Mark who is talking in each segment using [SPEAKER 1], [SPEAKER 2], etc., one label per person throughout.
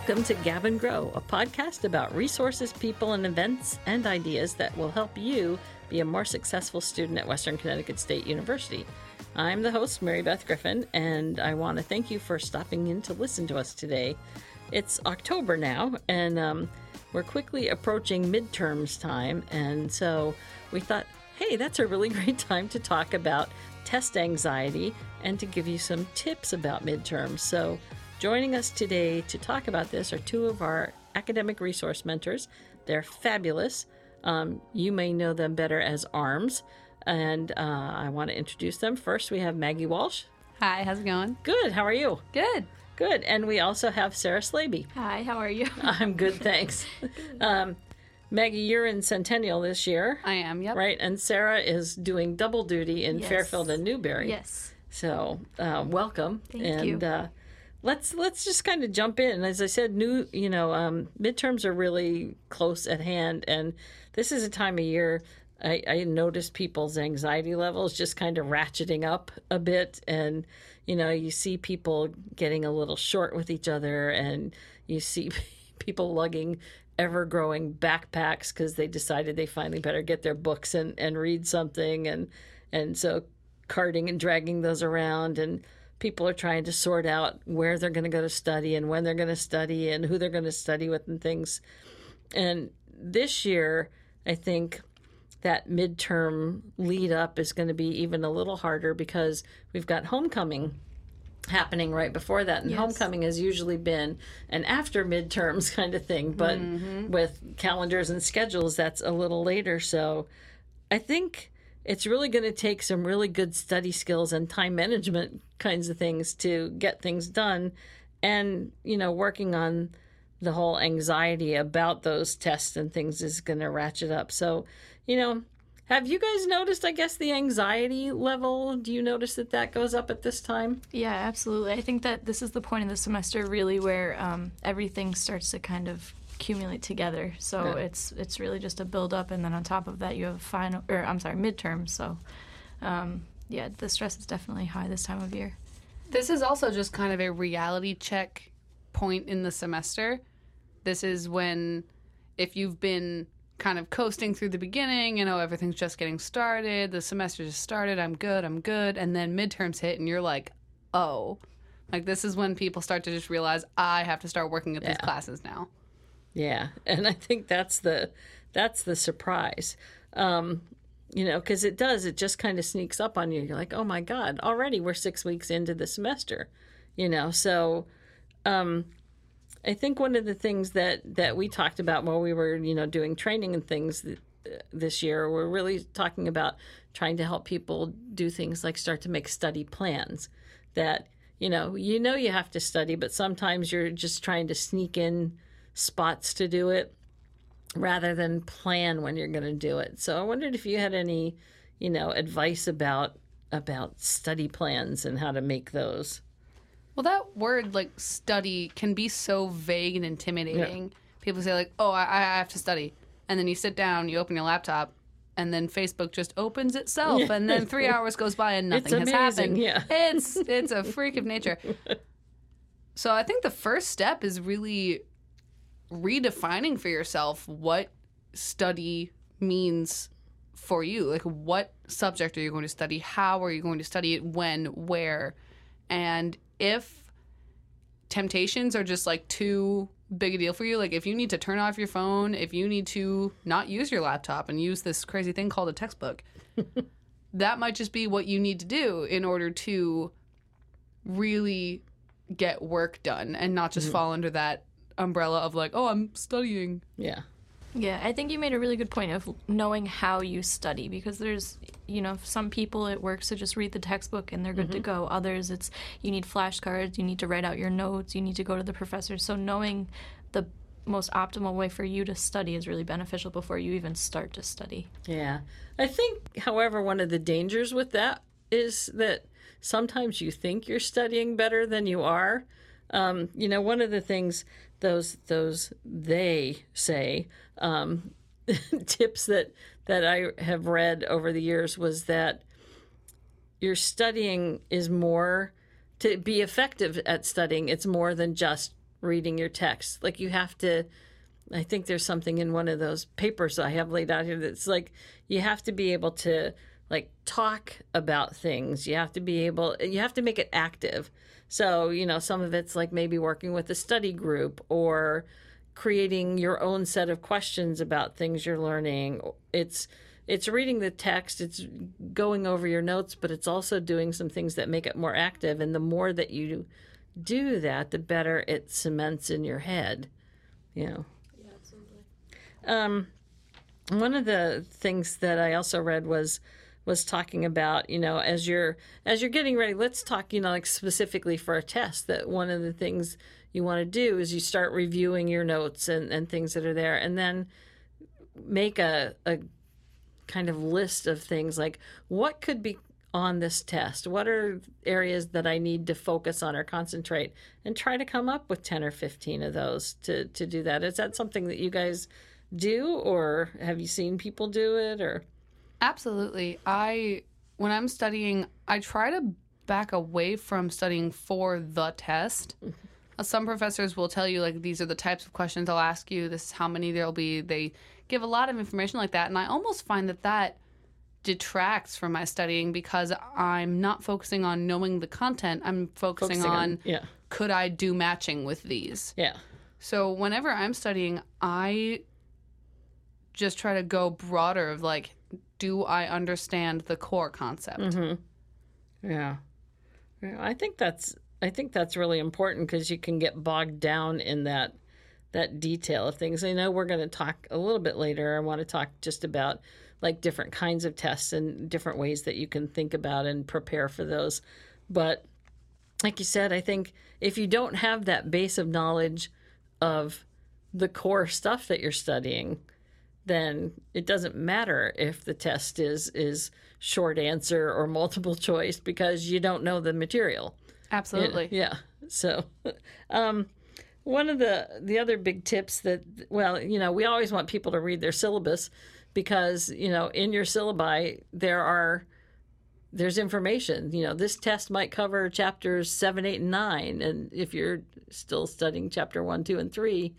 [SPEAKER 1] Welcome to Gab and Grow, a podcast about resources, people, and events and ideas that will help you be a more successful student at Western Connecticut State University. I'm the host, Mary Beth Griffin, and I want to thank you for stopping in to listen to us today. It's October now, and um, we're quickly approaching midterms time, and so we thought, hey, that's a really great time to talk about test anxiety and to give you some tips about midterms. So, joining us today to talk about this are two of our academic resource mentors. They're fabulous. Um, you may know them better as ARMS. And uh, I want to introduce them. First, we have Maggie Walsh.
[SPEAKER 2] Hi, how's it going?
[SPEAKER 1] Good. How are you?
[SPEAKER 2] Good.
[SPEAKER 1] Good. And we also have Sarah Slaby.
[SPEAKER 3] Hi, how are you?
[SPEAKER 1] I'm good, thanks. um, Maggie, you're in Centennial this year.
[SPEAKER 2] I am, yep.
[SPEAKER 1] Right. And Sarah is doing double duty in
[SPEAKER 3] Yes.
[SPEAKER 1] Fairfield and Newbury.
[SPEAKER 3] Yes.
[SPEAKER 1] So uh, welcome.
[SPEAKER 3] Thank
[SPEAKER 1] and,
[SPEAKER 3] you.
[SPEAKER 1] Uh, let's let's just kind of jump in. As I said, new you know um, midterms are really close at hand, and this is a time of year. I, I notice people's anxiety levels just kind of ratcheting up a bit, and you know you see people getting a little short with each other, and you see people lugging ever growing backpacks because they decided they finally better get their books and, and read something and and so carting and dragging those around and people are trying to sort out where they're going to go to study and when they're going to study and who they're going to study with and things. And this year i think that midterm lead up is going to be even a little harder because we've got homecoming happening right before that. And
[SPEAKER 3] Yes.
[SPEAKER 1] homecoming has usually been an after midterms kind of thing but mm-hmm. with calendars and schedules that's a little later. So i think it's really going to take some really good study skills and time management kinds of things to get things done. And you know working on the whole anxiety about those tests and things is going to ratchet up. So you know have you guys noticed i guess the anxiety level? Do you notice that that goes up at this time?
[SPEAKER 3] Yeah, absolutely. I think that this is the point in the semester really where um, everything starts to kind of accumulate together. So
[SPEAKER 1] Yeah.
[SPEAKER 3] it's it's really just a build up, and then on top of that, you have final or I'm sorry, midterm. So um, yeah, the stress is definitely high this time of year.
[SPEAKER 2] This is also just kind of a reality check point in the semester. This is when, if you've been kind of coasting through the beginning, you know, everything's just getting started, the semester just started, I'm good, I'm good, and then midterms hit, and you're like, oh. Like, this is when people start to just realize, I have to start working at these classes now.
[SPEAKER 1] Yeah, and I think that's the that's the surprise. Um, you know, because it does. It just kind of sneaks up on you. You're like, oh my god, already we're six weeks into the semester. You know, so um, I think one of the things that that we talked about while we were you know doing training and things th- this year, we're really talking about trying to help people do things like start to make study plans. That you know, you know you have to study, but sometimes you're just trying to sneak in spots to do it rather than plan when you're going to do it. So I wondered if you had any, you know, advice about about study plans and how to make those.
[SPEAKER 2] Well, that word like study can be so vague and intimidating. People say like, "Oh, I, I have to study," and then you sit down, you open your laptop, and then Facebook just opens itself, and then three hours goes by and nothing
[SPEAKER 1] It's
[SPEAKER 2] has
[SPEAKER 1] amazing,
[SPEAKER 2] happened.
[SPEAKER 1] yeah.
[SPEAKER 2] it's it's a freak of nature. So I think the first step is really redefining for yourself what study means for you. Like, what subject are you going to study? How are you going to study it? When? Where? And if temptations are just like too big a deal for you, like if you need to turn off your phone, if you need to not use your laptop and use this crazy thing called a textbook, that might just be what you need to do in order to really get work done and not just mm-hmm. fall under that umbrella of like, oh, I'm studying.
[SPEAKER 1] Yeah.
[SPEAKER 3] Yeah, I think you made a really good point of knowing how you study because there's, you know, some people it works to just read the textbook and they're good to go. Others it's you need flashcards, you need to write out your notes, you need to go to the professor. So knowing the most optimal way for you to study is really beneficial before you even start to study.
[SPEAKER 1] Yeah. I think, however, one of the dangers with that is that sometimes you think you're studying better than you are. Um, you know, one of the things those those they say um, tips that that I have read over the years was that your studying is more to be effective at studying. It's more than just reading your text. Like you have to I think there's something in one of those papers I have laid out here that's like you have to be able to like talk about things. You have to be able you have to make it active. So, you know, some of it's like maybe working with a study group or creating your own set of questions about things you're learning. It's it's reading the text, it's going over your notes, but it's also doing some things that make it more active and the more that you do that, the better it cements in your head. You know. Yeah, absolutely. Um, one of the things that I also read was was talking about you know as you're as you're getting ready let's talk you know like specifically for a test that one of the things you want to do is you start reviewing your notes and, and things that are there and then make a, a kind of list of things like what could be on this test? What are areas that i need to focus on or concentrate? And try to come up with 10 or 15 of those to, to do that. Is that something that you guys do or have you seen people do it or
[SPEAKER 2] Absolutely. I when I'm studying, I try to back away from studying for the test. Uh, Some professors will tell you like these are the types of questions I'll ask you. This is how many there'll be. They give a lot of information like that, and I almost find that that detracts from my studying because I'm not focusing on knowing the content. I'm focusing,
[SPEAKER 1] Focusing on-
[SPEAKER 2] on
[SPEAKER 1] yeah.
[SPEAKER 2] could I do matching with these.
[SPEAKER 1] yeah
[SPEAKER 2] So whenever I'm studying, I just try to go broader of like, do I understand the core concept? Mm-hmm.
[SPEAKER 1] Yeah. Yeah, I think that's I think that's really important because you can get bogged down in that that detail of things. I know we're going to talk a little bit later. I want to talk just about like different kinds of tests and different ways that you can think about and prepare for those. But like you said, I think if you don't have that base of knowledge of the core stuff that you're studying, then it doesn't matter if the test is is short answer or multiple choice because you don't know the material.
[SPEAKER 2] Absolutely.
[SPEAKER 1] Yeah. So, um, one of the the other big tips that well, you know, we always want people to read their syllabus because you know in your syllabi there are there's information. You know, this test might cover chapters seven, eight, and nine, and if you're still studying chapter one, two, and three,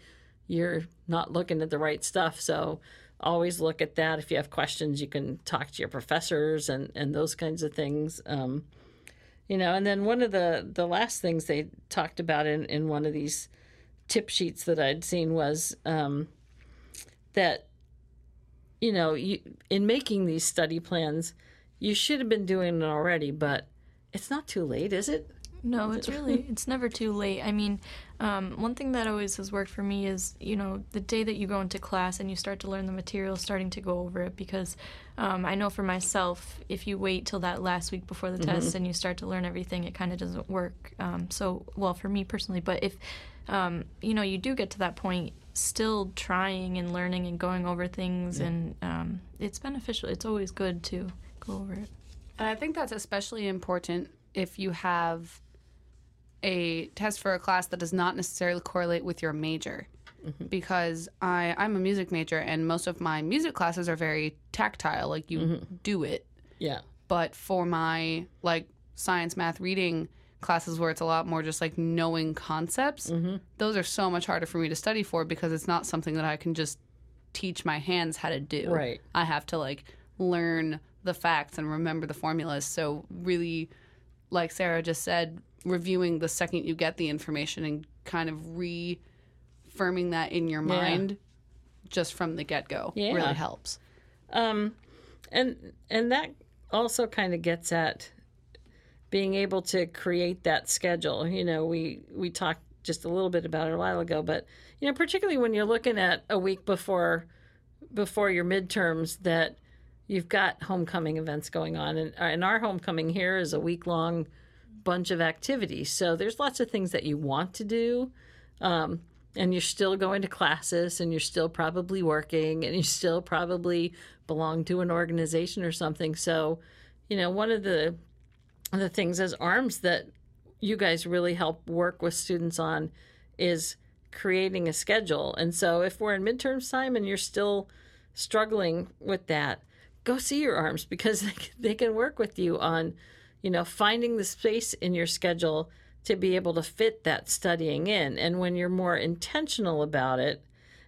[SPEAKER 1] you're not looking at the right stuff. So always look at that. If you have questions, you can talk to your professors and and those kinds of things. Um, you know, and then one of the the last things they talked about in in one of these tip sheets that I'd seen was um, that you know you in making these study plans, you should have been doing it already, but it's not too late, is it?
[SPEAKER 3] No, it's really it's never too late. I mean, um, one thing that always has worked for me is you know the day that you go into class and you start to learn the material, starting to go over it because um, I know for myself, if you wait till that last week before the test and you start to learn everything, it kind of doesn't work. Um, so well for me personally, but if um, you know you do get to that point, still trying and learning and going over things, and um, it's beneficial. It's always good to go over it.
[SPEAKER 2] And I think that's especially important if you have a test for a class that does not necessarily correlate with your major. Mm-hmm. Because I, I'm a music major and most of my music classes are very tactile, like you mm-hmm. do it.
[SPEAKER 1] Yeah.
[SPEAKER 2] But for my like science, math, reading classes where it's a lot more just like knowing concepts, mm-hmm. those are so much harder for me to study for because it's not something that I can just teach my hands how to do.
[SPEAKER 1] Right.
[SPEAKER 2] I have to like learn the facts and remember the formulas. So really, like Sarah just said, reviewing the second you get the information and kind of reaffirming that in your mind just from the get go
[SPEAKER 1] Yeah.
[SPEAKER 2] really helps.
[SPEAKER 1] Um, and and that also kind of gets at being able to create that schedule. You know, we we talked just a little bit about it a while ago, but you know, particularly when you're looking at a week before before your midterms, that you've got homecoming events going on, and and our homecoming here is a week long bunch of activities. So there's lots of things that you want to do. Um, and you're still going to classes and you're still probably working and you still probably belong to an organization or something. So, you know, one of the the things as arms that you guys really help work with students on is creating a schedule. And so if we're in midterms time and you're still struggling with that, go see your arms because they can work with you on, you know, finding the space in your schedule to be able to fit that studying in. And when you're more intentional about it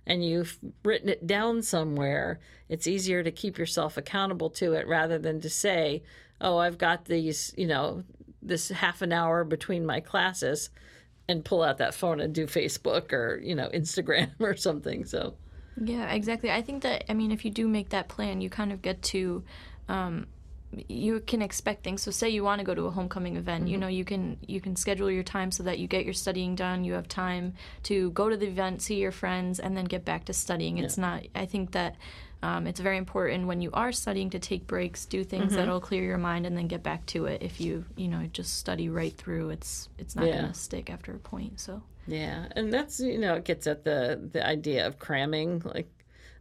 [SPEAKER 1] and you've written it down somewhere, it's easier to keep yourself accountable to it rather than to say, oh, I've got these, you know, this half an hour between my classes and pull out that phone and do Facebook or, you know, Instagram or something. So,
[SPEAKER 3] Yeah, exactly. I think that I mean, if you do make that plan, you kind of get to. Um, you can expect things. So, say you want to go to a homecoming event, you know, you can you can schedule your time so that you get your studying done. You have time to go to the event, see your friends, and then get back to studying. It's not. I think that um, it's very important when you are studying to take breaks, do things that'll clear your mind, and then get back to it. If you you know just study right through, it's it's not
[SPEAKER 1] Yeah.
[SPEAKER 3] gonna stick after a point. So.
[SPEAKER 1] Yeah, and that's you know it gets at the the idea of cramming. Like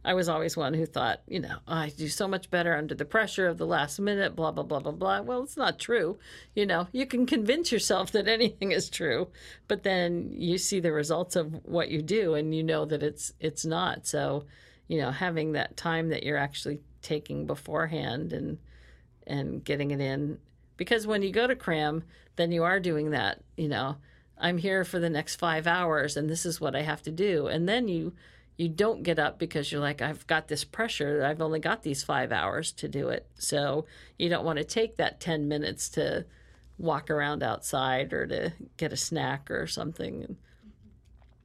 [SPEAKER 1] I was always one who thought, you know, "Oh, I do so much better under the pressure of the last minute. Blah blah blah blah blah. Well, it's not true. You know, you can convince yourself that anything is true, but then you see the results of what you do, and you know that it's it's not. So, you know, having that time that you're actually taking beforehand and and getting it in because when you go to cram then you are doing that you know i'm here for the next five hours and this is what i have to do and then you you don't get up because you're like i've got this pressure. I've only got these five hours to do it. So you don't want to take that 10 minutes to walk around outside or to get a snack or something.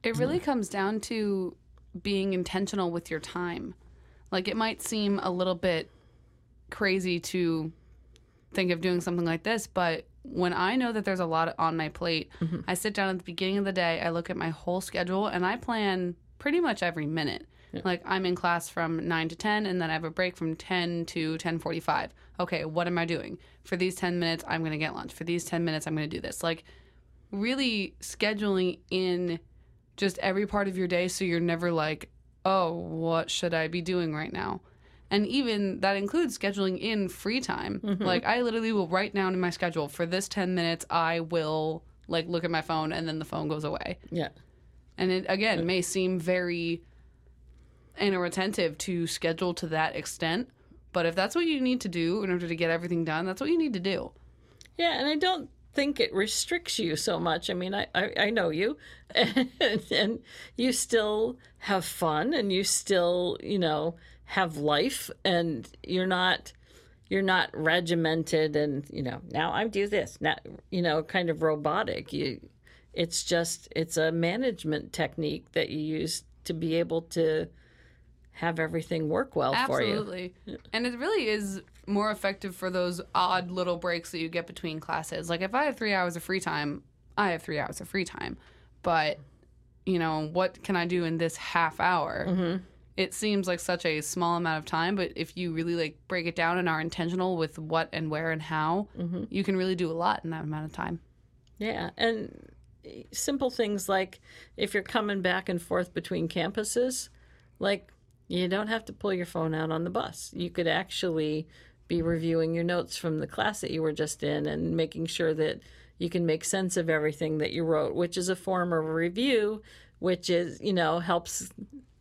[SPEAKER 2] It really comes down to being intentional with your time. Like it might seem a little bit crazy to think of doing something like this, but when I know that there's a lot on my plate, mm-hmm. I sit down at the beginning of the day, I look at my whole schedule and I plan pretty much every minute. Like I'm in class from 9 to 10 and then I have a break from 10 to 10:45. Okay, what am I doing? For these 10 minutes I'm going to get lunch. For these 10 minutes I'm going to do this. Like really scheduling in just every part of your day so you're never like, oh, what should I be doing right now? And even that includes scheduling in free time. Mm-hmm. Like, I literally will write down in my schedule for this 10 minutes, I will like look at my phone and then the phone goes away.
[SPEAKER 1] yeah
[SPEAKER 2] And it, again, may seem very inattentive to schedule to that extent. But if that's what you need to do in order to get everything done, that's what you need to do.
[SPEAKER 1] Yeah, and I don't think it restricts you so much. I mean, I, I, I know you, and, and you still have fun, and you still, you know, have life, and you're not you're not regimented, and you know, now i'm do this, now you know, kind of robotic. You, it's just it's a management technique that you use to be able to have everything work well for you.
[SPEAKER 2] Absolutely. And it really is more effective for those odd little breaks that you get between classes. Like if I have three hours of free time, I have three hours of free time. But, you know, what can I do in this half hour?
[SPEAKER 1] Mm-hmm.
[SPEAKER 2] It seems like such a small amount of time, but if you really like break it down and are intentional with what and where and how,
[SPEAKER 1] Mm-hmm.
[SPEAKER 2] you can really do a lot in that amount of time.
[SPEAKER 1] Yeah, and simple things like if you're coming back and forth between campuses, like you don't have to pull your phone out on the bus. You could actually be reviewing your notes from the class that you were just in and making sure that you can make sense of everything that you wrote, which is a form of review, which is, you know, helps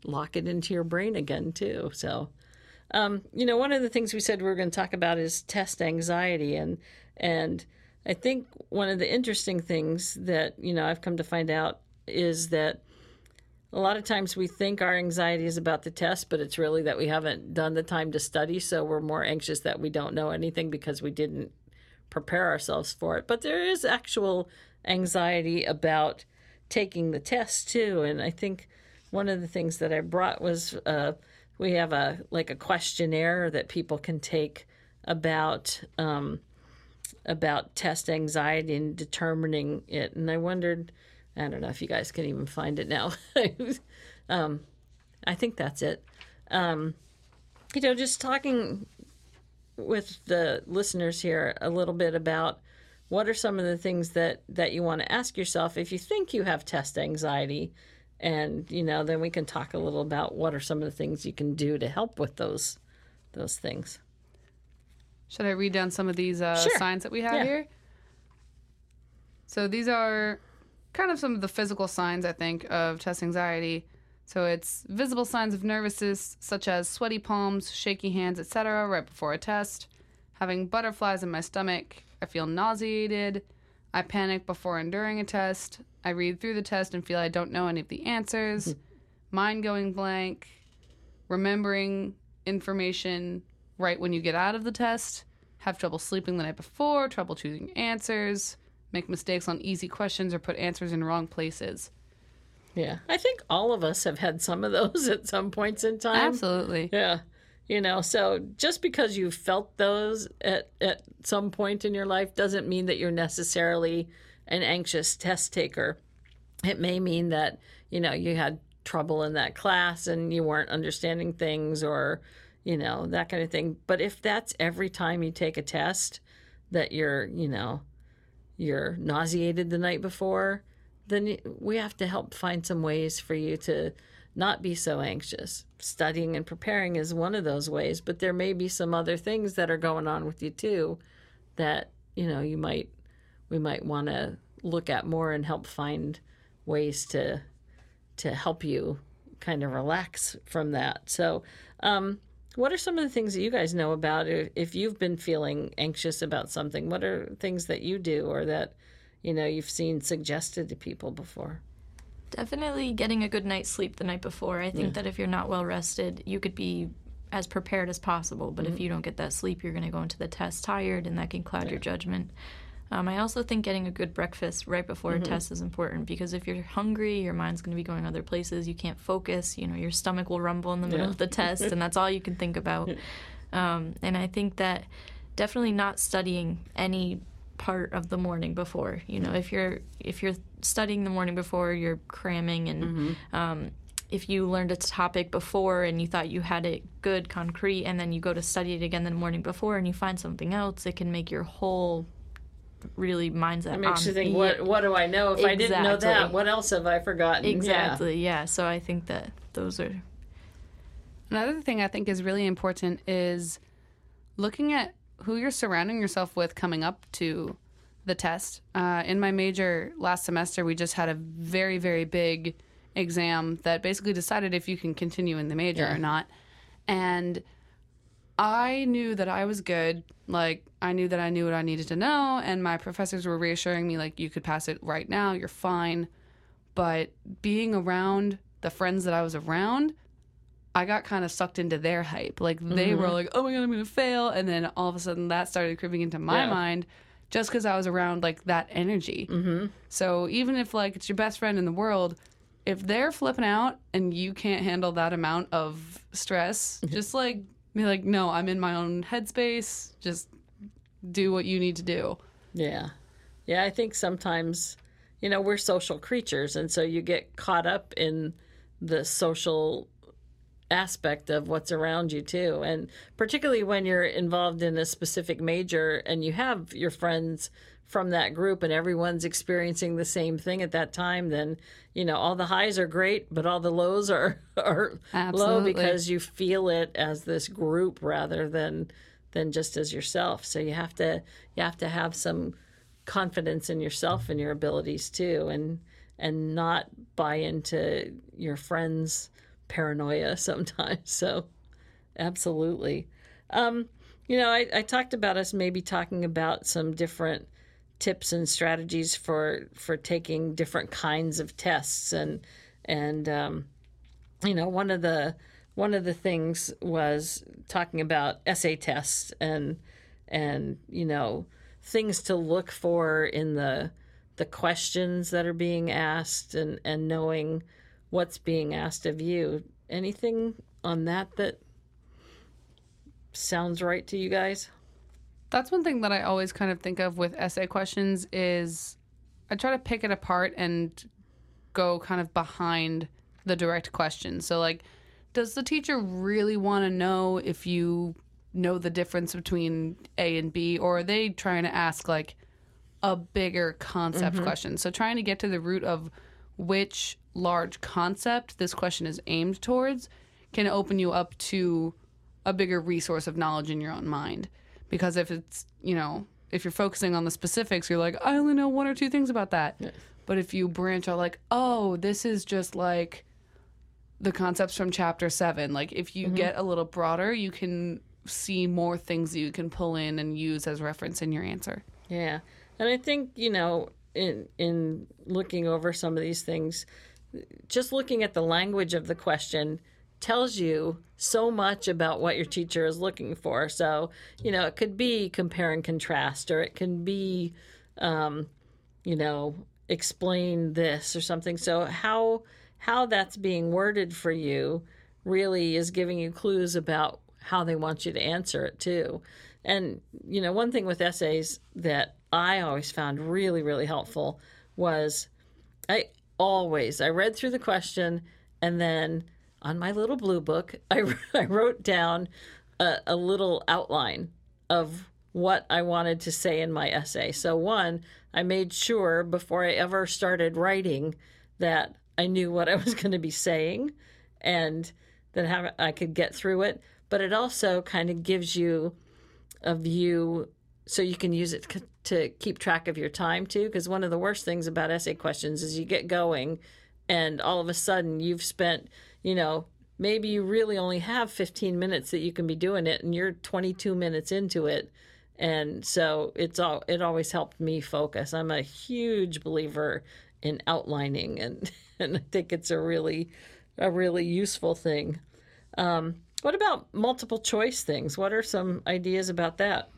[SPEAKER 1] lock it into your brain again too. So, um, you know, one of the things we said we were going to talk about is test anxiety, and and I think one of the interesting things that you know I've come to find out is that a lot of times we think our anxiety is about the test, but it's really that we haven't done the time to study, so we're more anxious that we don't know anything because we didn't prepare ourselves for it. But there is actual anxiety about taking the test too, and I think one of the things that I brought was uh, we have a like a questionnaire that people can take about um, about test anxiety and determining it. And I wondered, I don't know if you guys can even find it now. um, I think that's it. Um, you know, just talking with the listeners here a little bit about what are some of the things that that you want to ask yourself if you think you have test anxiety and you know then we can talk a little about what are some of the things you can do to help with those those things
[SPEAKER 2] Should I read down some of these uh,
[SPEAKER 1] Sure.
[SPEAKER 2] signs that we have
[SPEAKER 1] Yeah.
[SPEAKER 2] here? So these are kind of some of the physical signs, I think, of test anxiety. So it's visible signs of nervousness, such as sweaty palms, shaky hands, etc., right before a test. Having butterflies in my stomach. I feel nauseated. I panic before and during a test. I read through the test and feel I don't know any of the answers. Mind going blank. Remembering information right when you get out of the test. Have trouble sleeping the night before. Trouble choosing answers. Make mistakes on easy questions or put answers in wrong places.
[SPEAKER 1] Yeah. I think all of us have had some of those at some points in time.
[SPEAKER 2] Absolutely.
[SPEAKER 1] Yeah. You know, so just because you felt those at, at some point in your life doesn't mean that you're necessarily an anxious test taker. It may mean that, you know, you had trouble in that class and you weren't understanding things or, you know, that kind of thing. But if that's every time you take a test that you're, you know, you're nauseated the night before, then we have to help find some ways for you to not be so anxious. Studying and preparing is one of those ways, but there may be some other things that are going on with you too that, you know, you might we might want to look at more and help find ways to to help you kind of relax from that. So, um, what are some of the things that you guys know about if you've been feeling anxious about something? What are things that you do or that you know you've seen suggested to people before?
[SPEAKER 3] Definitely getting a good night's sleep the night before. I think that if you're not well rested, you could be as prepared as possible. But if mm-hmm. you don't get that sleep, you're going to go into the test tired, and that can cloud your judgment. Um, I also think getting a good breakfast right before a test is important because if you're hungry, your mind's going to be going other places. You can't focus. You know, your stomach will rumble in the middle
[SPEAKER 1] Yeah.
[SPEAKER 3] of the test, and that's all you can think about. Um, and I think that definitely not studying any part of the morning before. You know, if you're if you're studying the morning before, you're cramming, and um, if you learned a topic before and you thought you had it good, concrete, and then you go to study it again the morning before and you find something else, it can make your whole really mindset.
[SPEAKER 1] It makes
[SPEAKER 3] on-
[SPEAKER 1] you think, what what do I know? If I didn't know that, what else have I forgotten? Yeah.
[SPEAKER 3] Exactly. Yeah. So I think that those are
[SPEAKER 2] Another thing I think is really important is looking at who you're surrounding yourself with coming up to the test. Uh, in my major last semester, we just had a very, very big exam that basically decided if you can continue in the major
[SPEAKER 1] Yeah.
[SPEAKER 2] or not. And I knew that I was good. Like, I knew that I knew what I needed to know. And my professors were reassuring me, like, you could pass it right now, you're fine. But being around the friends that I was around, I got kind of sucked into their hype. Like they
[SPEAKER 1] Mm-hmm.
[SPEAKER 2] were like, "Oh my god, I'm gonna fail," and then all of a sudden that started creeping into my
[SPEAKER 1] Yeah.
[SPEAKER 2] mind, just because I was around like that energy. Mm-hmm. So even if like it's your best friend in the world, if they're flipping out and you can't handle that amount of stress, just like be like, "No, I'm in my own headspace. Just do what you need to do."
[SPEAKER 1] Yeah. Yeah, I think sometimes, you know, we're social creatures. And so you get caught up in the social aspect of what's around you, too. And particularly when you're involved in a specific major and you have your friends from that group and everyone's experiencing the same thing at that time, then, you know, all the highs are great, but all the lows are, are low because you feel it as this group rather than than just as yourself. So you have to you have to have some confidence in yourself and your abilities too and and not buy into your friends paranoia sometimes. So absolutely. Um, you know, I, I talked about us maybe talking about some different tips and strategies for for taking different kinds of tests. And and um, you know one of the one of the things was talking about essay tests and and you know things to look for in the the questions that are being asked and and knowing what's being asked of you. Anything on that that sounds right to you guys
[SPEAKER 2] That's one thing that I always kind of think of with essay questions is I try to pick it apart and go kind of behind the direct question. So like does the teacher really want to know if you know the difference between A and B or are they trying to ask like a bigger concept mm-hmm. question? So trying to get to the root of which large concept this question is aimed towards can open you up to a bigger resource of knowledge in your own mind. Because if it's, you know, if you're focusing on the specifics, you're like, I only know one or two things about that. But if you branch out, like, oh, this is just like the concepts from chapter seven, like if you mm-hmm. get a little broader, you can see more things that you can pull in and use as reference in your answer.
[SPEAKER 1] Yeah. And I think, you know, in in looking over some of these things, just looking at the language of the question tells you so much about what your teacher is looking for. So, you know, it could be compare and contrast, or it can be, um, you know, explain this or something. So, how how that's being worded for you really is giving you clues about how they want you to answer it too. And you know, one thing with essays that I always found really really helpful was I always I read through the question and then on my little blue book I, I wrote down a, a little outline of what I wanted to say in my essay. So one, I made sure before I ever started writing that I knew what I was going to be saying and that how I could get through it. But it also kind of gives you a view so you can use it to keep track of your time too. Because one of the worst things about essay questions is you get going and all of a sudden you've spent, you know, maybe you really only have 15 minutes that you can be doing it and you're 22 minutes into it. And so it's all it always helped me focus. I'm a huge believer in outlining and and i think it's a really a really useful thing. Um, what about multiple choice things? What are some ideas about that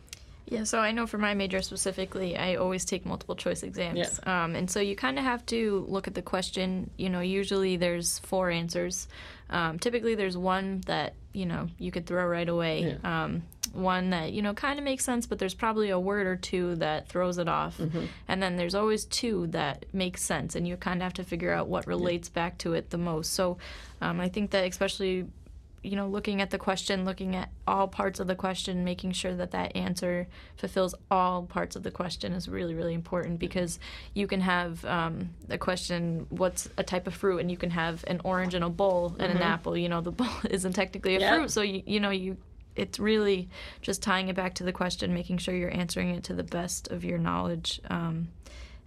[SPEAKER 3] yeah, so I know for my major specifically, I always take multiple choice exams.
[SPEAKER 1] Yeah.
[SPEAKER 3] Um, and so you kind of have to look at the question. You know, usually there's four answers. Um, typically, there's one that, you know, you could throw right away.
[SPEAKER 1] Yeah.
[SPEAKER 3] Um, one that, you know, kind of makes sense, but there's probably a word or two that throws it off.
[SPEAKER 1] Mm-hmm.
[SPEAKER 3] And then there's always two that make sense, and you kind of have to figure out what relates back to it the most. So um, I think that especially you know, looking at the question, looking at all parts of the question, making sure that that answer fulfills all parts of the question is really, really important because you can have um, a question, what's a type of fruit, and you can have an orange in a bowl and an apple. You know, the bowl isn't technically a
[SPEAKER 1] Yeah.
[SPEAKER 3] fruit, so you, you know, you it's really just tying it back to the question, making sure you're answering it to the best of your knowledge, um,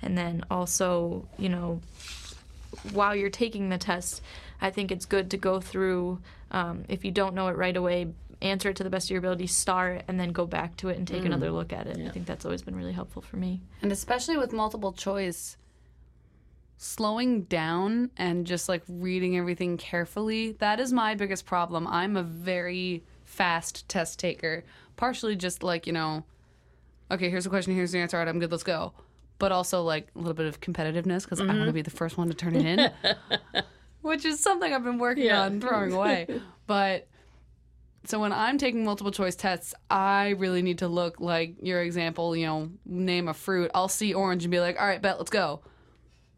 [SPEAKER 3] and then also, you know, while you're taking the test, I think it's good to go through. Um, if you don't know it right away, answer it to the best of your ability, start, and then go back to it and take another look at it. I think that's always been really helpful for me.
[SPEAKER 2] And especially with multiple choice, slowing down and just like reading everything carefully, that is my biggest problem. I'm a very fast test taker, partially just like, you know, okay, here's the question, here's the answer, all right, I'm good, let's go. But also like a little bit of competitiveness because I want to be the first one to turn it in, which is something I've been working
[SPEAKER 1] Yeah.
[SPEAKER 2] on throwing away. But so when I'm taking multiple choice tests, I really need to look like your example, you know, name a fruit. I'll see orange and be like, all right, bet, let's go.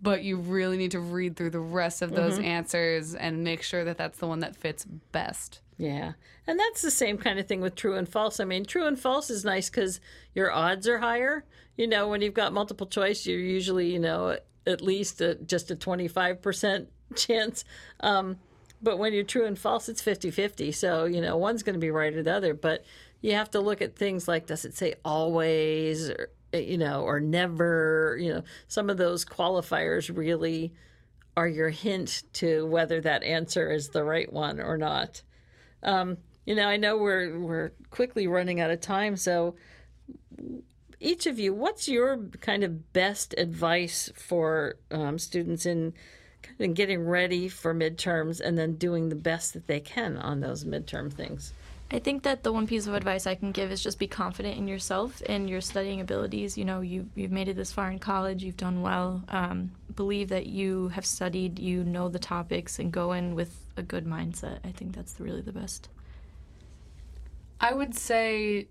[SPEAKER 2] But you really need to read through the rest of those mm-hmm. answers and make sure that that's the one that fits best.
[SPEAKER 1] Yeah. And that's the same kind of thing with true and false. I mean, true and false is nice because your odds are higher. You know, when you've got multiple choice, you're usually, you know, at least a, just a 25% chance. Um, but when you're true and false, it's 50 50. So, you know, one's going to be right or the other. But you have to look at things like does it say always or, you know, or never? You know, some of those qualifiers really are your hint to whether that answer is the right one or not. Um, you know, I know we're we're quickly running out of time, so each of you, what's your kind of best advice for um, students in kind of getting ready for midterms and then doing the best that they can on those midterm things?
[SPEAKER 3] I think that the one piece of advice I can give is just be confident in yourself and your studying abilities. You know, you you've made it this far in college, you've done well. Um, believe that you have studied, you know the topics, and go in with a good mindset. I think that's really the best.
[SPEAKER 2] I would say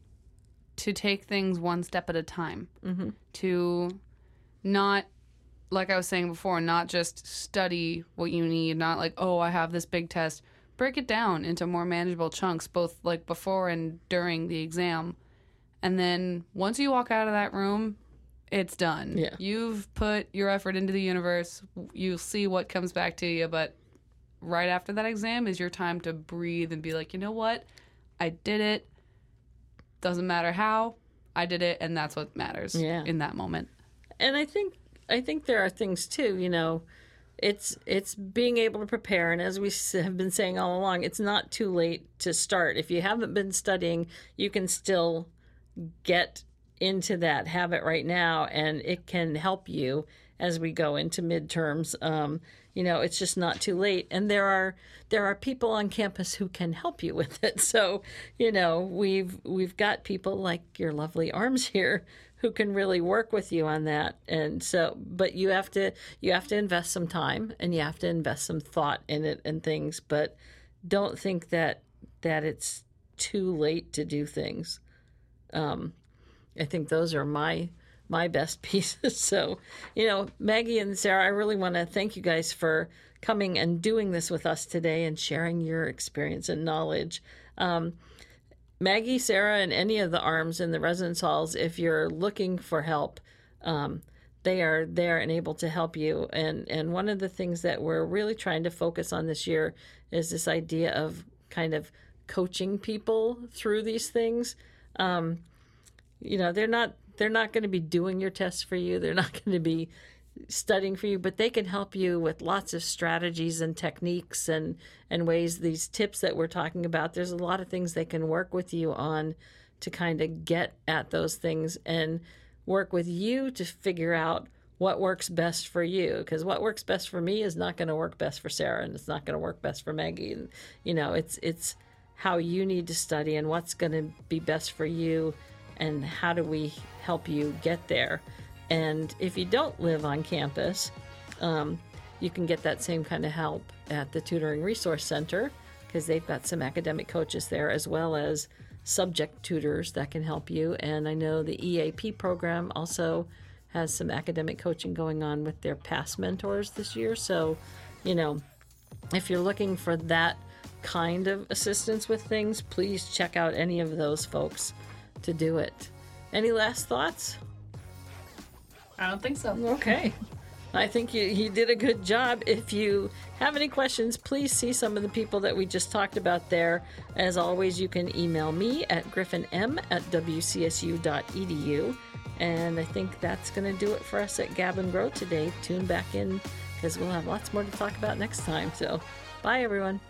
[SPEAKER 2] to take things one step at a time. Mm-hmm. To not, like I was saying before, not just study what you need, not like, oh, I have this big test. Break it down into more manageable chunks, both like before and during the exam. And then once you walk out of that room, it's done.
[SPEAKER 1] Yeah.
[SPEAKER 2] You've put your effort into the universe. You'll see what comes back to you. But right after that exam is your time to breathe and be like, you know what? I did it. Doesn't matter how. I did it, and that's what matters
[SPEAKER 1] Yeah.
[SPEAKER 2] in that moment.
[SPEAKER 1] and I think I think there are things too. You know, it's it's being able to prepare, and as we have been saying all along, it's not too late to start. If you haven't been studying, you can still get into that habit right now, and it can help you as we go into midterms. Um, you know, it's just not too late, and there are there are people on campus who can help you with it. So, you know, we've we've got people like your lovely arms here who can really work with you on that. And so, but you have to you have to invest some time and you have to invest some thought in it and things. But don't think that that it's too late to do things. Um, I think those are my my best pieces. So, you know, Maggie and Sarah, I really want to thank you guys for coming and doing this with us today and sharing your experience and knowledge. Um, Maggie, Sarah, and any of the arms in the residence halls, if you're looking for help, um, they are there and able to help you. And and one of the things that we're really trying to focus on this year is this idea of kind of coaching people through these things. Um, you know, they're not they're not going to be doing your tests for you. They're not going to be studying for you, but they can help you with lots of strategies and techniques and and ways these tips that we're talking about. There's a lot of things they can work with you on to kind of get at those things and work with you to figure out what works best for you. Because what works best for me is not going to work best for Sarah and it's not going to work best for Maggie. And you know it's it's how you need to study and what's going to be best for you and how do we help you get there and if you don't live on campus um, you can get that same kind of help at the tutoring resource center because they've got some academic coaches there as well as subject tutors that can help you and i know the eap program also has some academic coaching going on with their past mentors this year so you know if you're looking for that kind of assistance with things, please check out any of those folks to do it. Any last thoughts?
[SPEAKER 2] I don't think so.
[SPEAKER 1] Okay. I think you, you did a good job. If you have any questions, please see some of the people that we just talked about there. As always, you can email me at griffinem at wcsu.edu. And I think that's going to do it for us at Gab and Grow today. Tune back in because we'll have lots more to talk about next time. So, bye, everyone.